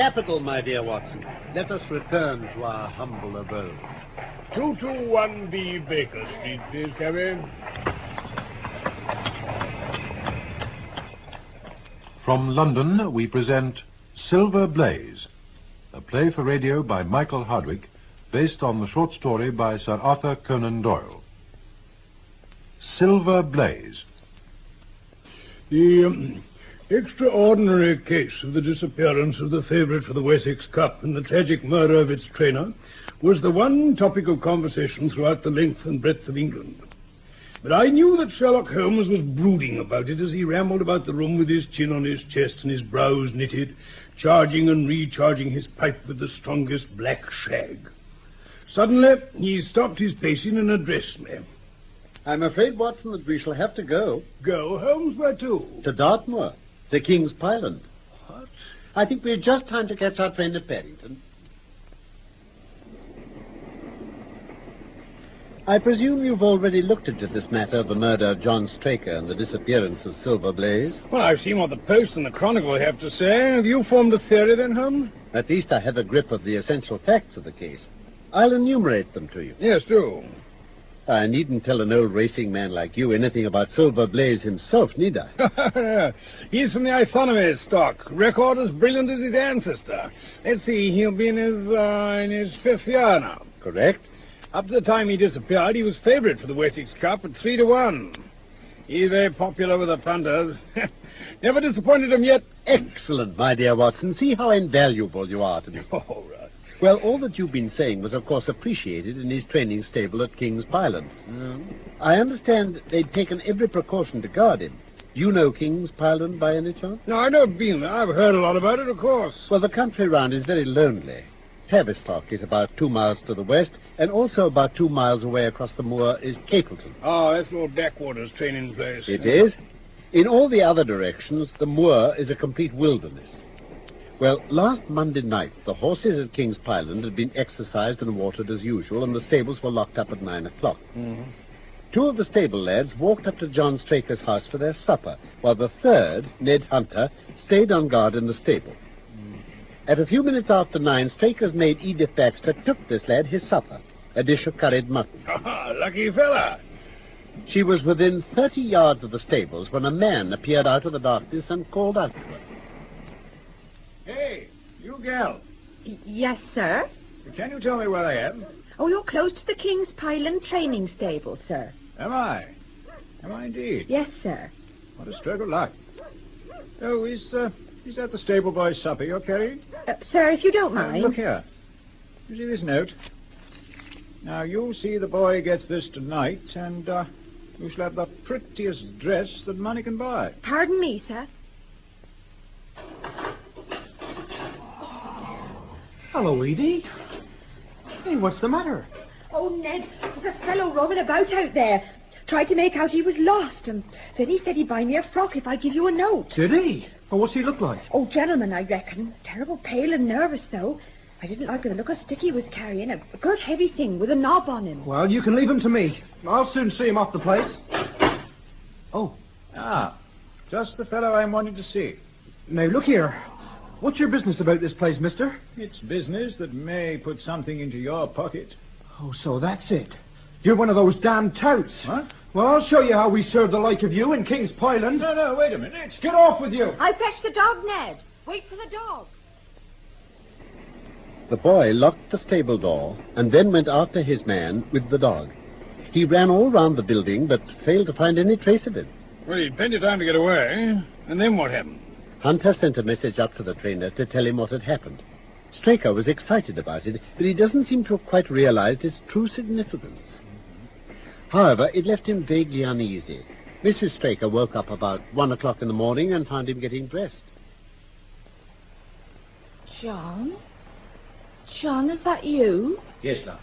Capital, my dear Watson. Let us return to our humble abode. 221B Baker Street, please, Cabby. From London, we present Silver Blaze, a play for radio by Michael Hardwick, based on the short story by Sir Arthur Conan Doyle. Silver Blaze. The um, extraordinary case of the disappearance of the favourite for the Wessex Cup and the tragic murder of its trainer was the one topic of conversation throughout the length and breadth of England. But I knew that Sherlock Holmes was brooding about it as he rambled about the room with his chin on his chest and his brows knitted, charging and recharging his pipe with the strongest black shag. Suddenly, he stopped his pacing and addressed me. I'm afraid, Watson, that we shall have to go Go, Holmes, where to? to Dartmoor, the King's Pyland. What? I think we've just time to catch our train at Paddington. I presume you've already looked into this matter of the murder of John Straker and the disappearance of Silver Blaze. Well, I've seen what the Post and the Chronicle have to say. Have you formed a theory then, Holmes? At least I have a grip of the essential facts of the case. I'll enumerate them to you. Yes, do. I needn't tell an old racing man like you anything about Silver Blaze himself, need I? He's from the Isonomy stock. Record as brilliant as his ancestor. Let's see, he'll be in his, uh, in his fifth year now. Correct? Up to the time he disappeared, he was favourite for the Wessex Cup at three to one. He's very popular with the punters. Never disappointed him yet. Excellent, my dear Watson. See how invaluable you are to me. All right. Well, all that you've been saying was, of course, appreciated in his training stable at King's Pyland. Mm. I understand they'd taken every precaution to guard him. Do you know King's Pyland by any chance? No, I've never been there. I've heard a lot about it, of course. Well, the country round is very lonely. Tavistock is about two miles to the west, and also about two miles away across the moor is Capleton. Oh, that's Lord Backwater's training place. It is. In all the other directions, the moor is a complete wilderness. Well, last Monday night, the horses at King's Pyland had been exercised and watered as usual, and the stables were locked up at nine o'clock. Two of the stable lads walked up to John Straker's house for their supper, while the third, Ned Hunter, stayed on guard in the stable. At a few minutes after nine, Straker's maid Edith Baxter took this lad his supper, a dish of curried mutton. Ah, lucky fella. She was within thirty yards of the stables when a man appeared out of the darkness and called out to her. Hey, you gal. Y- Yes, sir. Can you tell me where I am? Oh, you're close to the King's Pyland training stable, sir. Am I? Am I indeed? Yes, sir. What a stroke of luck. Oh, is, uh, is that the stable boy's supper you're carrying? Uh, sir, if you don't Uh, mind. look here. You see this note? Now, you'll see the boy gets this tonight, and, uh, you shall have the prettiest dress that money can buy. Pardon me, sir. Hello, Edie. Hey, what's the matter? Oh, Ned, there's a fellow roaming about out there. Tried to make out he was lost, and then he said he'd buy me a frock if I'd give you a note. Did he? Well, what's he look like? Oh, gentleman, I reckon. Terrible pale and nervous, though. I didn't like the look of stick he was carrying. A good heavy thing with a knob on him. Well, you can leave him to me. I'll soon see him off the place. Oh, Ah, just the fellow I'm wanting to see. now look here. What's your business about this place, mister? It's business that may put something into your pocket. Oh, so that's it. You're one of those damn touts. What? Well, I'll show you how we serve the like of you in King's Pyland. No, no, wait a minute. Get off with you. I fetched the dog, Ned. Wait for the dog. The boy locked the stable door and then went after his man with the dog. He ran all round the building but failed to find any trace of him. Well, he'd plenty of time to get away. And then what happened? Hunter sent a message up to the trainer to tell him what had happened. Straker was excited about it, but he doesn't seem to have quite realized its true significance. However, it left him vaguely uneasy. Mrs. Straker woke up about one o'clock in the morning and found him getting dressed. John? John, is that you? Yes, love.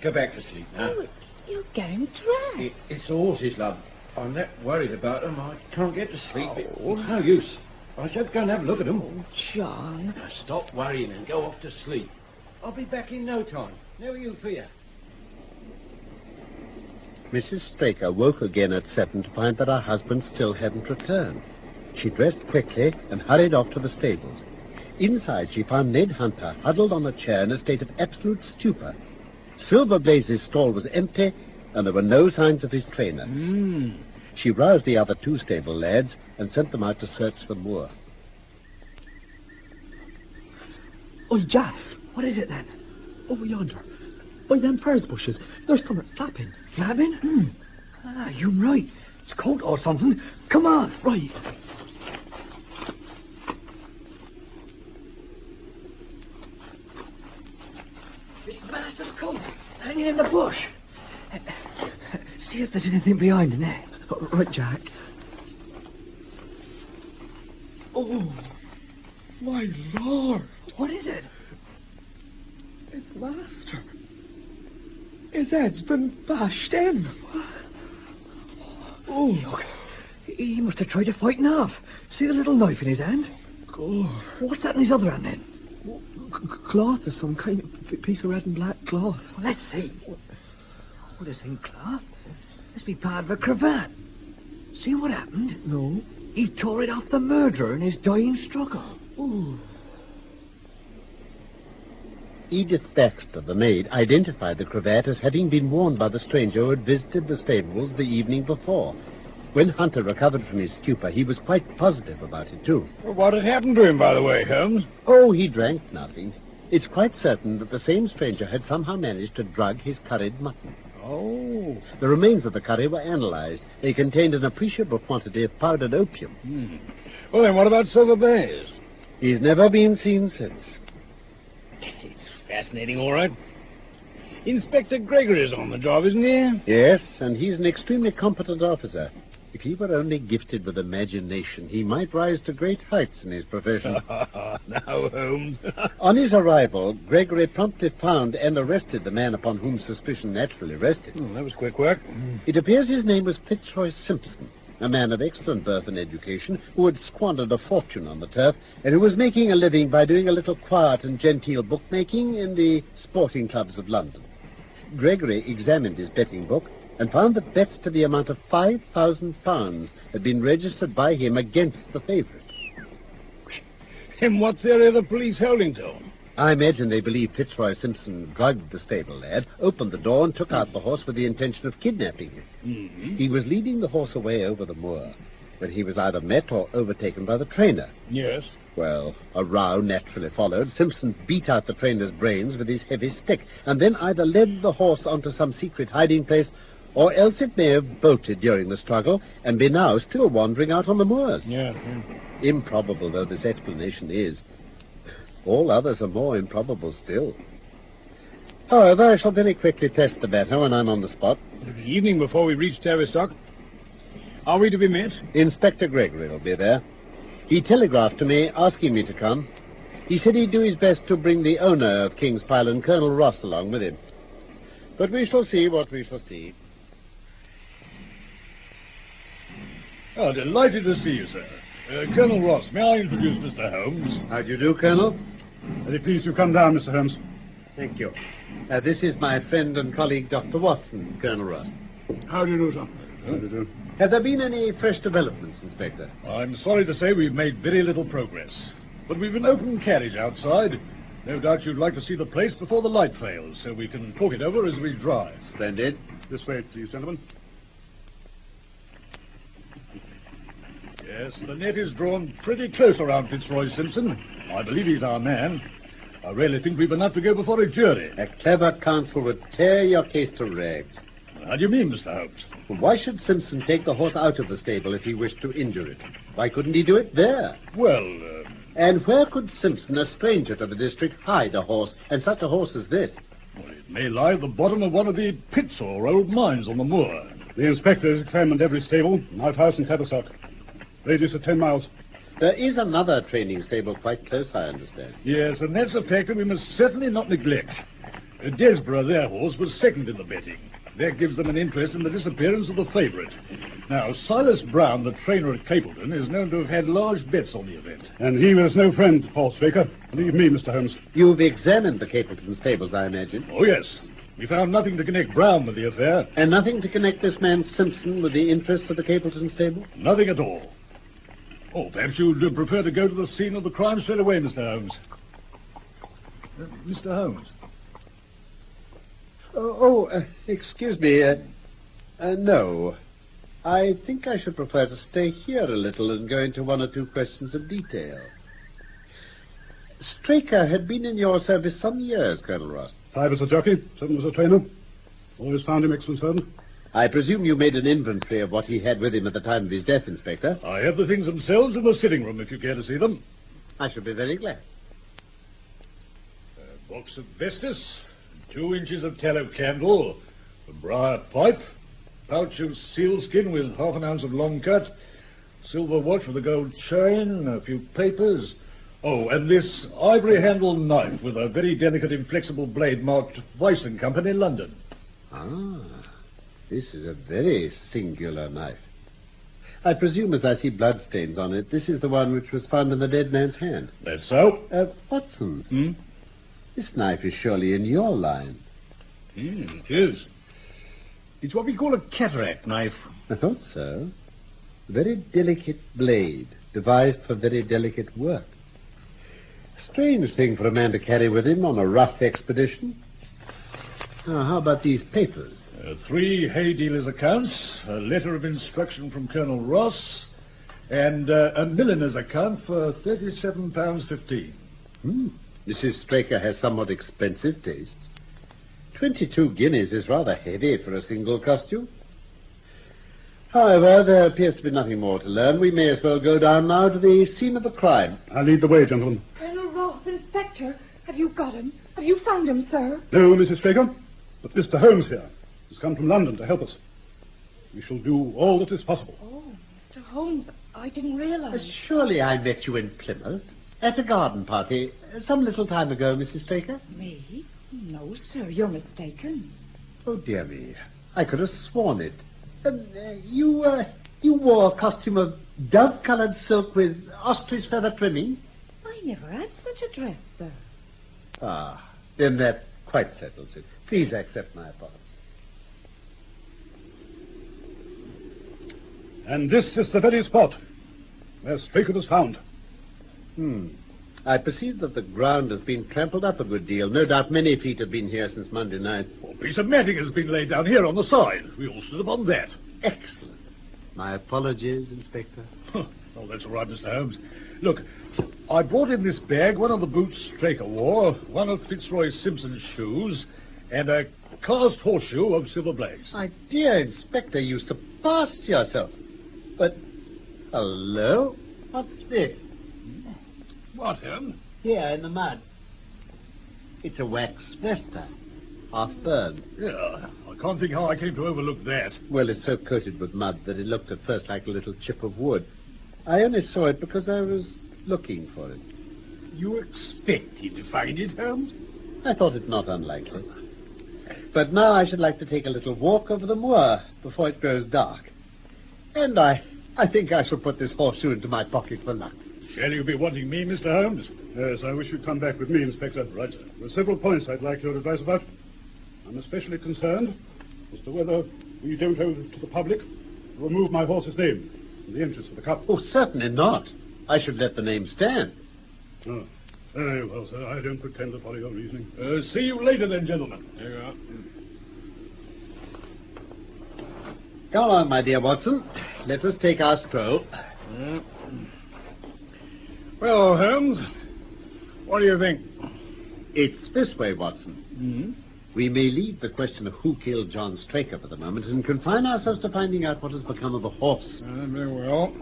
Go back to sleep now. Oh, you're getting dressed. It, it's the horses, love. I'm that worried about them, I can't get to sleep. It- it's no use. I should go and have a look at them. Oh, John. Now, stop worrying and go off to sleep. I'll be back in no time. Never you fear. Mrs. Straker woke again at seven to find that her husband still hadn't returned. She dressed quickly and hurried off to the stables. Inside, she found Ned Hunter huddled on a chair in a state of absolute stupor. Silver Blaze's stall was empty, and there were no signs of his trainer. Hmm. She roused the other two stable lads and sent them out to search the moor. Oh, Jack, what is it then? Over yonder. By them furze bushes, there's something flapping. Flapping? Hmm. Ah, you're right. It's cold or something. Come on. Right. It's the Master's coat, hanging in the bush. See if there's anything behind in there. Right, Jack. Oh, my lord. What is it? It's Master. His head's been bashed in. Oh, look. He oh. must have tried to fight him off. See the little knife in his hand? God. What's that in his other hand then? Cloth of some kind of piece of red and black cloth. Well, let's see. What is in cloth? Must be part of a cravat. See what happened? No. He tore it off the murderer in his dying struggle. Oh. Edith Baxter, the maid, identified the cravat as having been worn by the stranger who had visited the stables the evening before. When Hunter recovered from his stupor, he was quite positive about it, too. Well, what had happened to him, by the way, Holmes? Oh, he drank nothing. It's quite certain that the same stranger had somehow managed to drug his curried mutton. Oh. The remains of the curry were analyzed. They contained an appreciable quantity of powdered opium. Hmm. Well, then, what about Silver Blaze? He's never been seen since. It's fascinating, all right. Inspector Gregory's on the job, isn't he? Yes, and he's an extremely competent officer. If he were only gifted with imagination, he might rise to great heights in his profession. now, Holmes. On his arrival, Gregory promptly found and arrested the man upon whom suspicion naturally rested. Hmm, that was quick work. It appears his name was Fitzroy Simpson, a man of excellent birth and education who had squandered a fortune on the turf and who was making a living by doing a little quiet and genteel bookmaking in the sporting clubs of London. Gregory examined his betting book and found that bets to the amount of five thousand pounds had been registered by him against the favourite. And what theory are the police holding to? I imagine they believe Fitzroy Simpson drugged the stable lad, opened the door, and took out the horse with the intention of kidnapping him. Mm-hmm. He was leading the horse away over the moor when he was either met or overtaken by the trainer. Yes. Well, a row naturally followed. Simpson beat out the trainer's brains with his heavy stick, and then either led the horse onto some secret hiding place, or else it may have bolted during the struggle and be now still wandering out on the moors. Yeah. yeah. Improbable though this explanation is, all others are more improbable still. However, I shall very quickly test the matter when I'm on the spot. The evening before we reach Tavistock. Are we to be met? Inspector Gregory will be there. He telegraphed to me asking me to come. He said he'd do his best to bring the owner of King's Pyland Colonel Ross, along with him. But we shall see what we shall see. Oh, delighted to see you, sir. Uh, Colonel Ross, may I introduce Mr. Holmes? How do you do, Colonel? Very pleased to come down, Mr. Holmes. Thank you. Uh, this is my friend and colleague, Dr. Watson, Colonel Ross. How do you do, sir? How do you do? Have there been any fresh developments, Inspector? I'm sorry to say we've made very little progress. But we've an open carriage outside. No doubt you'd like to see the place before the light fails, so we can talk it over as we drive. Splendid. This way, please, gentlemen. Yes, the net is drawn pretty close around Fitzroy Simpson. I believe he's our man. I really think we've enough to go before a jury. A clever counsel would tear your case to rags. How do you mean, Mr. Holmes? Why should Simpson take the horse out of the stable if he wished to injure it? Why couldn't he do it there? Well, uh, And where could Simpson, a stranger to the district, hide a horse, and such a horse as this? well, it may lie at the bottom of one of the pits or old mines on the moor. The inspector has examined every stable, outhouse, and Tavistock. Radius of ten miles. There is another training stable quite close, I understand. Yes, and that's a factor we must certainly not neglect. Desborough, their horse, was second in the betting. That gives them an interest in the disappearance of the favourite. Now, Silas Brown, the trainer at Capleton, is known to have had large bets on the event. And he was no friend to Paul Straker. Believe me, Mr. Holmes. You've examined the Capleton stables, I imagine, Oh, yes. We found nothing to connect Brown with the affair. and nothing to connect this man Simpson with the interests of the Capleton stable? Nothing at all. Oh, perhaps you'd uh, prefer to go to the scene of the crime straight away, Mr. Holmes. Uh, Mr. Holmes. Oh, oh uh, excuse me. Uh, uh, no. I think I should prefer to stay here a little and go into one or two questions of detail. Straker had been in your service some years, Colonel Ross. Five as a jockey, seven as a trainer. Always found him excellent servant. I presume you made an inventory of what he had with him at the time of his death, Inspector. I have the things themselves in the sitting room, if you care to see them. I should be very glad. A box of Vestas, two inches of tallow candle, a briar pipe, pouch of sealskin with half an ounce of long cut, silver watch with a gold chain, a few papers. Oh, and this ivory handled knife with a very delicate inflexible blade marked Weiss and Company, London. Ah, this is a very singular knife. I presume, as I see bloodstains on it, this is the one which was found in the dead man's hand. That's so. Uh, Watson, Hmm? this knife is surely in your line. Hmm, it is. It's what we call a cataract knife. I thought so. A very delicate blade, devised for very delicate work. Strange thing for a man to carry with him on a rough expedition. Now, how about these papers? Uh, three hay dealers' accounts, a letter of instruction from Colonel Ross, and uh, a milliner's account for thirty-seven pounds fifteen. Hmm. Mrs. Straker has somewhat expensive tastes. Twenty-two guineas is rather heavy for a single costume. However, there appears to be nothing more to learn. We may as well go down now to the scene of the crime. I'll lead the way, gentlemen. Colonel Ross, Inspector, have you got him? Have you found him, sir? No, Mrs. Straker, but Mr. Holmes here has come from London to help us. We shall do all that is possible. Oh, Mr. Holmes, I didn't realize. Uh, Surely I met you in Plymouth at a garden party uh, some little time ago, Mrs. Straker. Me? No, sir, you're mistaken. Oh, dear me. I could have sworn it. Uh, uh, you, uh, you wore a costume of dove-colored silk with ostrich feather trimming? I never had such a dress, sir. Ah, then that quite settles it. Please accept my apology. And this is the very spot where Straker was found. Hmm. I perceive that the ground has been trampled up a good deal. No doubt many feet have been here since Monday night. A piece of matting has been laid down here on the side. We all stood upon that. Excellent. My apologies, Inspector. Huh. Oh, that's all right, Mr. Holmes. Look, I brought in this bag, one of the boots Straker wore, one of Fitzroy Simpson's shoes, and a cast horseshoe of Silver Blaze. My dear Inspector, you surpassed yourself. But, hello? What's this? What, Holmes? Here in the mud. It's a wax vesta, half burned. Yeah, I can't think how I came to overlook that. Well, it's so coated with mud that it looked at first like a little chip of wood. I only saw it because I was looking for it. You expected to find it, Holmes? I thought it not unlikely. But now I should like to take a little walk over the moor before it grows dark. And I, I think I shall put this horseshoe into my pocket for luck. Shall you be wanting me, Mr. Holmes? Yes, I wish you'd come back with me, Inspector. Right. There are several points I'd like your advice about. I'm especially concerned as to whether we don't owe to the public to remove my horse's name in the interest of the cup. Oh, certainly not. I should let the name stand. Oh, very well, sir. I don't pretend to follow your reasoning. Uh, see you later, then, gentlemen. There you are. Come along, my dear Watson. Let us take our stroll. Well, Holmes, what do you think? It's this way, Watson. Hmm? We may leave the question of who killed John Straker for the moment and confine ourselves to finding out what has become of the horse. Uh, very well.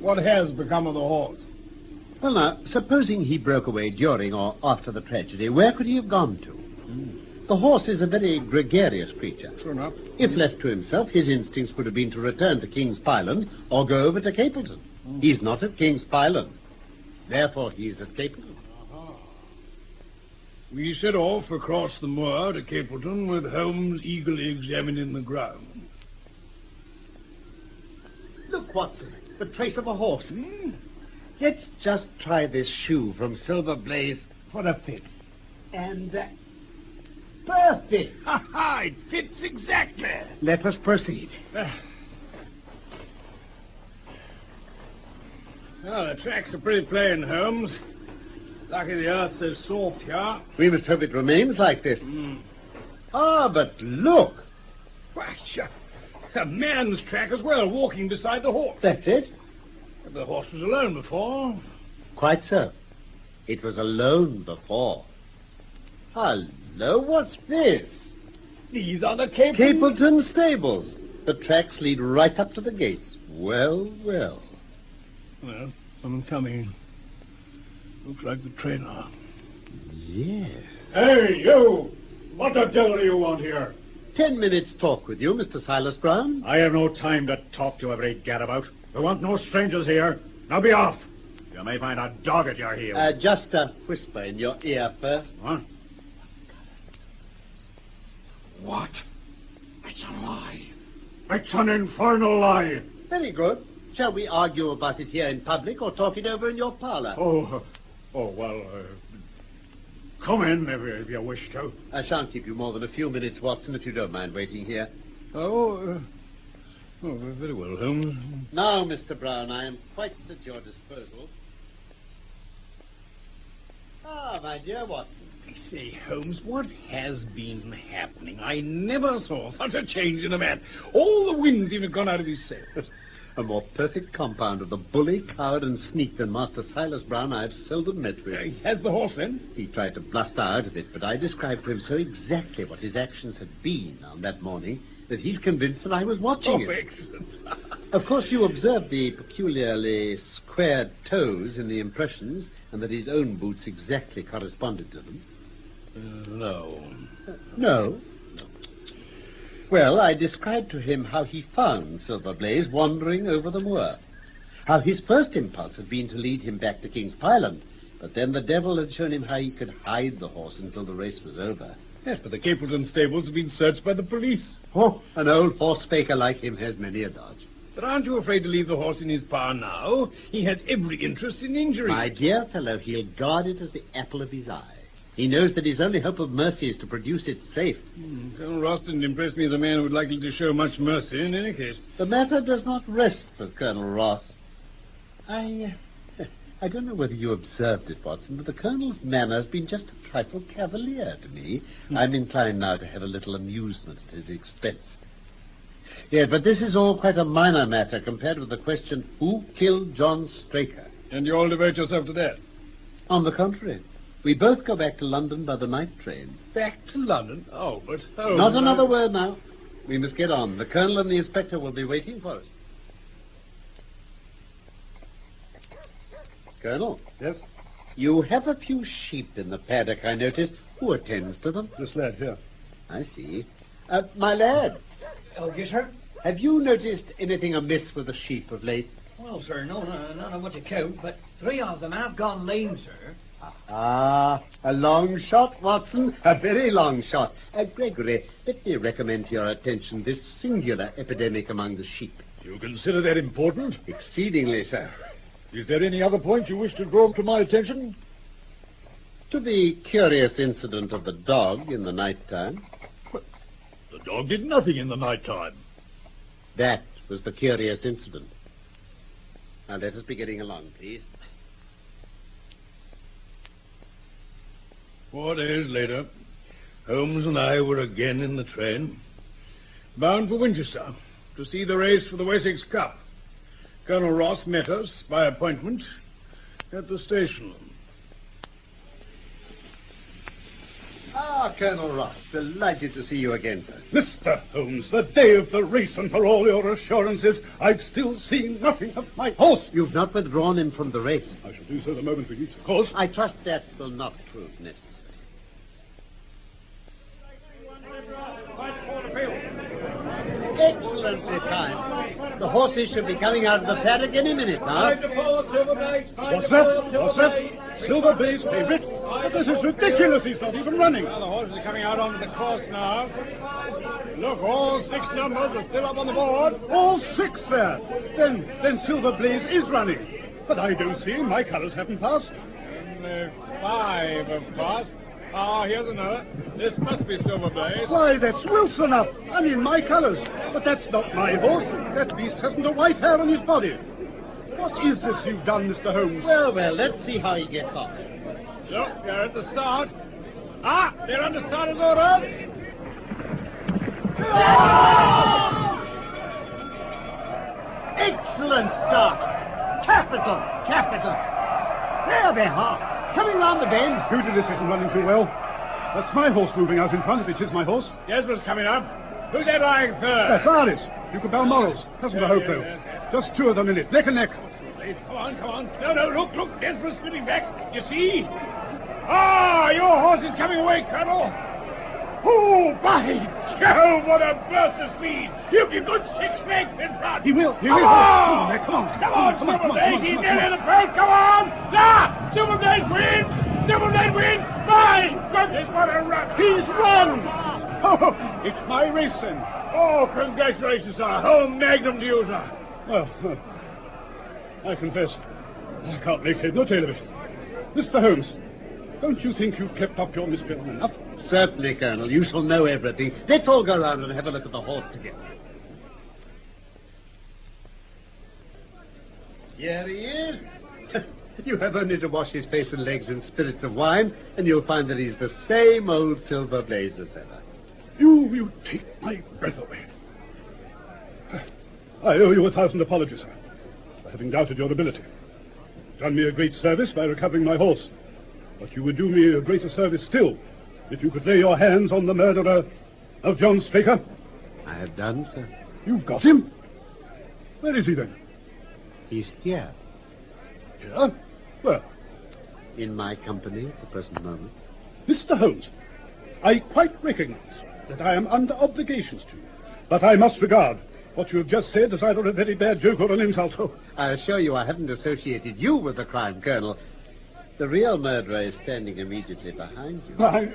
What has become of the horse? Well, now, supposing he broke away during or after the tragedy, where could he have gone to? The horse is a very gregarious creature. True enough. If left to himself, his instincts would have been to return to King's Pyland or go over to Capleton. Mm. He's not at King's Pyland. Therefore, he's at Capleton. Uh-huh. We set off across the moor to Capleton with Holmes eagerly examining the ground. Look, Watson, the trace of a horse. Hmm? Let's just try this shoe from Silver Blaze for a fit. And uh, perfect. Ha ha! It fits exactly. Let us proceed. Well, the tracks are pretty plain, Holmes. Lucky the earth's so soft here. We must hope it remains like this. Ah, but look. Why. A man's track as well, walking beside the horse. That's it. The horse was alone before. Quite so. It was alone before. Hello, what's this? These are the Capleton... Capleton stables. The tracks lead right up to the gates. Well, well. Well, I'm coming. Looks like the trainer. Yes. Hey, you! What the devil do you want here? Ten minutes talk with you, Mr. Silas Brown. I have no time to talk to every gadabout. We want no strangers here. Now be off. You may find a dog at your heels. Uh, just a whisper in your ear first. What? What? It's a lie. It's an infernal lie. Very good. Shall we argue about it here in public or talk it over in your parlor? Oh, oh well, uh, come in if, you- if you wish to. I shan't keep you more than a few minutes, Watson, if you don't mind waiting here. Oh, uh, oh, very well, Holmes. Now, Mr. Brown, I am quite at your disposal. Ah, my dear Watson. Say, Holmes, what has been happening? I never saw such a change in a man. All the wind's even gone out of his sails. A more perfect compound of the bully, coward, and sneak than Master Silas Brown I have seldom met with. Uh, he has the horse, then? He tried to bluster out of it, but I described to him so exactly what his actions had been on that morning that he's convinced that I was watching Oh, it. excellent. Of course, you observed the peculiarly squared toes in the impressions, and that his own boots exactly corresponded to them. Uh, no. No. Well, I described to him how he found Silver Blaze wandering over the moor. How his first impulse had been to lead him back to King's Pyland, but then the devil had shown him how he could hide the horse until the race was over. Yes, but the Capleton stables have been searched by the police. Oh, an old horse faker like him has many a dodge. But aren't you afraid to leave the horse in his power now? He had every interest in injury. My dear fellow, he'll guard it as the apple of his eye. He knows that his only hope of mercy is to produce it safe. Hmm, Colonel Ross didn't impress me as a man who would likely to show much mercy in any case. The matter does not rest with Colonel Ross. I, uh, I don't know whether you observed it, Watson, but the Colonel's manner has been just a trifle cavalier to me. I'm inclined now to have a little amusement at his expense. Yes, but this is all quite a minor matter compared with the question, who killed John Straker? And you all devote yourself to that? On the contrary, we both go back to London by the night train. Back to London? Oh, but... Oh, Not my- another word now. We must get on. The Colonel and the Inspector will be waiting for us. Colonel, Yes? you have a few sheep in the paddock, I notice. Who attends to them? This lad here. I see. Uh, my lad, Oh, yes, sir? have you noticed anything amiss with the sheep of late? Well, sir, no, no, not on what you account, but three of them have gone lame, sir. Ah, a long shot, Watson. A very long shot. Uh, Gregory, let me recommend to your attention this singular epidemic among the sheep. You consider that important? Exceedingly, sir. Is there any other point you wish to draw to my attention? To the curious incident of the dog in the night time. The dog did nothing in the night time. That was the curious incident. Now let us be getting along, please. Four days later, Holmes and I were again in the train, bound for Winchester to see the race for the Wessex Cup. Colonel Ross met us by appointment at the station. Ah, Colonel Ross, delighted to see you again, sir. Mr. Holmes, the day of the race, and for all your assurances, I've still seen nothing of my horse. You've not withdrawn him from the race. I shall do so the moment we reach the course. I trust that will not prove necessary. Excellently timed. The horses should be coming out of the paddock any minute now. What's that? What's that? Silver Blaze favorite? But this is ridiculous. He's not even running. Well, the horses are coming out onto the course now. Look, all six numbers are still up on the board. All six there. Then, then Silver Blaze is running. But I don't see him. My colours haven't passed. And uh, five have passed. Ah, here's another. This must be Silver Blaze. Why, that's Wilson up. I mean, my colours. But that's not my horse. That beast hasn't a white hair on his body. What is this you've done, Mr. Holmes? Well, well, let's see how he gets on. Look, they're at the start. Ah, they're under starter's order. Excellent start. Capital, capital. There they are, coming round the bend. Who did this isn't running too well? That's my horse moving out in front, if it is my horse. Desmond's coming up. Who's that lying third? That's Aris, Duke of Balmoral's. Hasn't a hope, though. yes, yes. Just two of them in it, neck and neck. Come on, come on. No, no, look, look. Desmond's slipping back. You see? Ah, your horse is coming away, Colonel. Oh, by Jove, what a burst of speed. He'll be good six lengths in front. He will, he come will. On. Come on, come on. Come on, Come on, come on, come on, He's come on, come in the front. Come on. Silver Blaze wins. Silver Blaze wins. My goodness, what a run. He's won! Oh, it's my race, then. Oh, congratulations, sir. Oh, magnum to you, sir. Well, well, I confess, I can't make head nor tail of it. Mr. Holmes, don't you think you've kept up your mystery long enough? Certainly, Colonel. You shall know everything. Let's all go round and have a look at the horse together. Here he is. you have only to wash his face and legs in spirits of wine, and you'll find that he's the same old silver blaze as ever. You, you take my breath away. I owe you a thousand apologies, sir, for having doubted your ability. You've done me a great service by recovering my horse. But you would do me a greater service still if you could lay your hands on the murderer of John Straker. I have done, sir. You've got him? Where is he then? He's here, Here? Where? in my company at the present moment. Mr. Holmes, I quite recognize that I am under obligations to you, but I must regard what you have just said as either a very bad joke or an insult. Oh, I assure you I haven't associated you with the crime, Colonel. The real murderer is standing immediately behind you. I...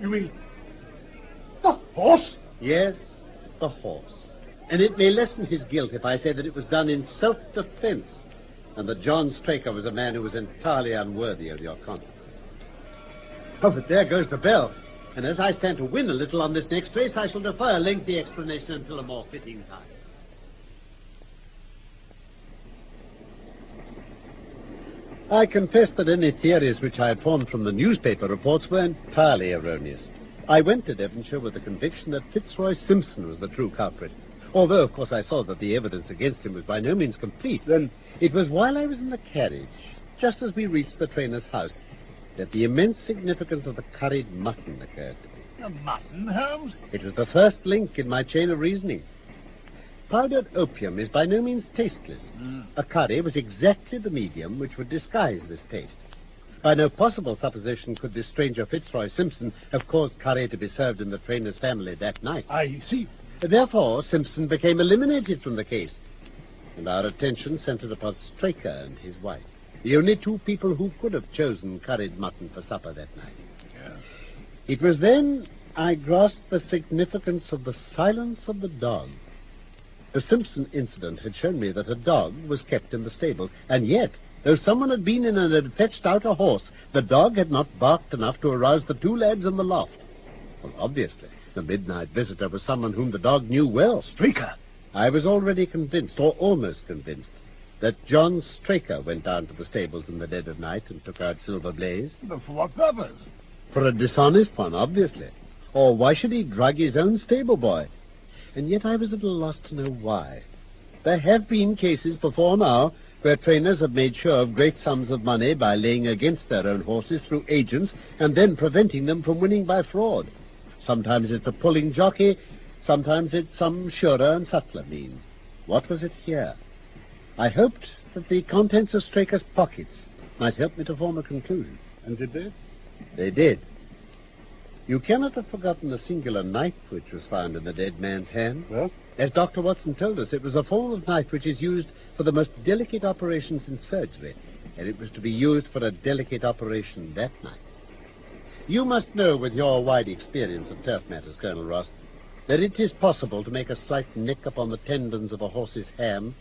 You mean... The horse? Yes, the horse. And it may lessen his guilt if I say that it was done in self-defense, and that John Straker was a man who was entirely unworthy of your confidence. Oh, but there goes the bell. And as I stand to win a little on this next race, I shall defer a lengthy explanation until a more fitting time. I confess that any theories which I had formed from the newspaper reports were entirely erroneous. I went to Devonshire with the conviction that Fitzroy Simpson was the true culprit. Although, of course, I saw that the evidence against him was by no means complete. Then It was while I was in the carriage, just as we reached the trainer's house, that the immense significance of the curried mutton occurred to me. The mutton, Holmes? It was the first link in my chain of reasoning. Powdered opium is by no means tasteless. Mm. A curry was exactly the medium which would disguise this taste. By no possible supposition could this stranger Fitzroy Simpson have caused curry to be served in the trainer's family that night. I see. Therefore, Simpson became eliminated from the case, and our attention centered upon Straker and his wife, the only two people who could have chosen curried mutton for supper that night. It was then I grasped the significance of the silence of the dog. The Simpson incident had shown me that a dog was kept in the stable, and yet, though someone had been in and had fetched out a horse, the dog had not barked enough to arouse the two lads in the loft. Well, obviously, the midnight visitor was someone whom the dog knew well. Straker. I was already convinced, or almost convinced, that John Straker went down to the stables in the dead of night and took out Silver Blaze. But for what purpose? For a dishonest one, obviously. Or why should he drug his own stable boy? And yet I was at a loss to know why. There have been cases before now where trainers have made sure of great sums of money by laying against their own horses through agents and then preventing them from winning by fraud. Sometimes it's a pulling jockey, sometimes it's some surer and subtler means. What was it here? I hoped that the contents of Straker's pockets might help me to form a conclusion. And did they? They did. You cannot have forgotten the singular knife which was found in the dead man's hand. Well? As Dr. Watson told us, it was a form of knife which is used for the most delicate operations in surgery, and it was to be used for a delicate operation that night. You must know, with your wide experience of turf matters, Colonel Ross, that it is possible to make a slight nick upon the tendons of a horse's ham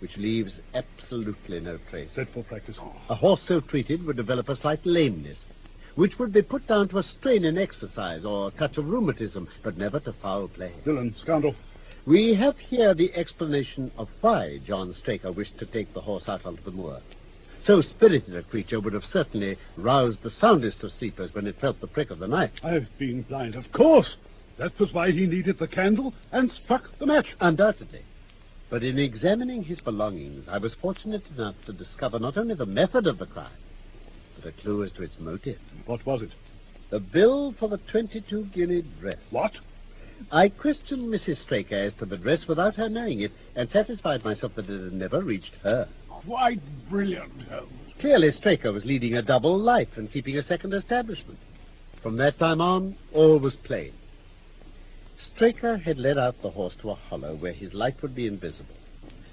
which leaves absolutely no trace. Dreadful practice. A horse so treated would develop a slight lameness, which would be put down to a strain in exercise or a touch of rheumatism, but never to foul play. Villain, scoundrel. We have here the explanation of why John Straker wished to take the horse out onto the moor. So spirited a creature would have certainly roused the soundest of sleepers when it felt the prick of the knife. I've been blind, of course. That was why he needed the candle and struck the match. Undoubtedly. But in examining his belongings, I was fortunate enough to discover not only the method of the crime, but a clue as to its motive. What was it? The bill for the 22 guinea dress. What? I questioned Mrs. Straker as to the dress without her knowing it, and satisfied myself that it had never reached her. Quite brilliant, Holmes. Clearly, Straker was leading a double life and keeping a second establishment. From that time on, all was plain. Straker had led out the horse to a hollow where his light would be invisible.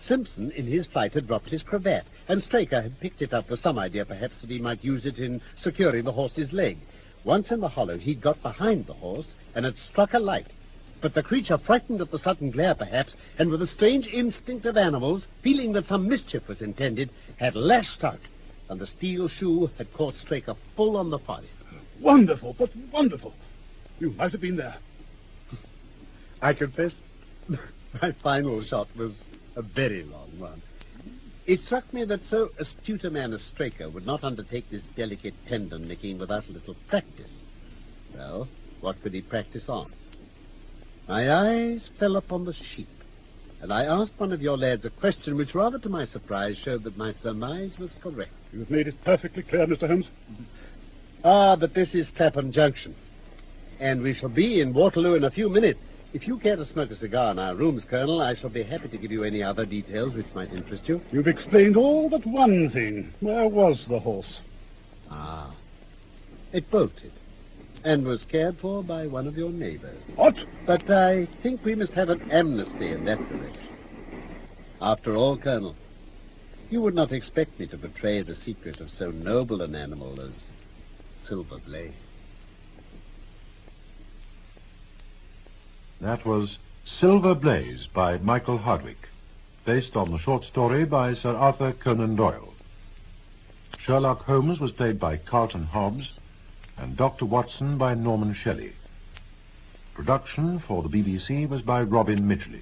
Simpson, in his flight, had dropped his cravat, and Straker had picked it up with some idea, perhaps, that he might use it in securing the horse's leg. Once in the hollow, he'd got behind the horse and had struck a light. But the creature, frightened at the sudden glare, perhaps, and with a strange instinct of animals, feeling that some mischief was intended, had lashed out, and the steel shoe had caught Straker full on the forehead. Wonderful, but wonderful. You might have been there. I confess my final shot was a very long one. It struck me that so astute a man as Straker would not undertake this delicate tendon nicking without a little practice. Well, what could he practice on? My eyes fell upon the sheep, and I asked one of your lads a question which, rather to my surprise, showed that my surmise was correct. You've made it perfectly clear, Mr. Holmes. Ah, but this is Clapham Junction, and we shall be in Waterloo in a few minutes. If you care to smoke a cigar in our rooms, Colonel, I shall be happy to give you any other details which might interest you. You've explained all but one thing. Where was the horse? Ah. It bolted and was cared for by one of your neighbors. What? But I think we must have an amnesty in that direction. After all, Colonel, you would not expect me to betray the secret of so noble an animal as Silver Blaze. That was Silver Blaze by Michael Hardwick, based on the short story by Sir Arthur Conan Doyle. Sherlock Holmes was played by Carlton Hobbs, and Dr. Watson by Norman Shelley. Production for the BBC was by Robin Midgley.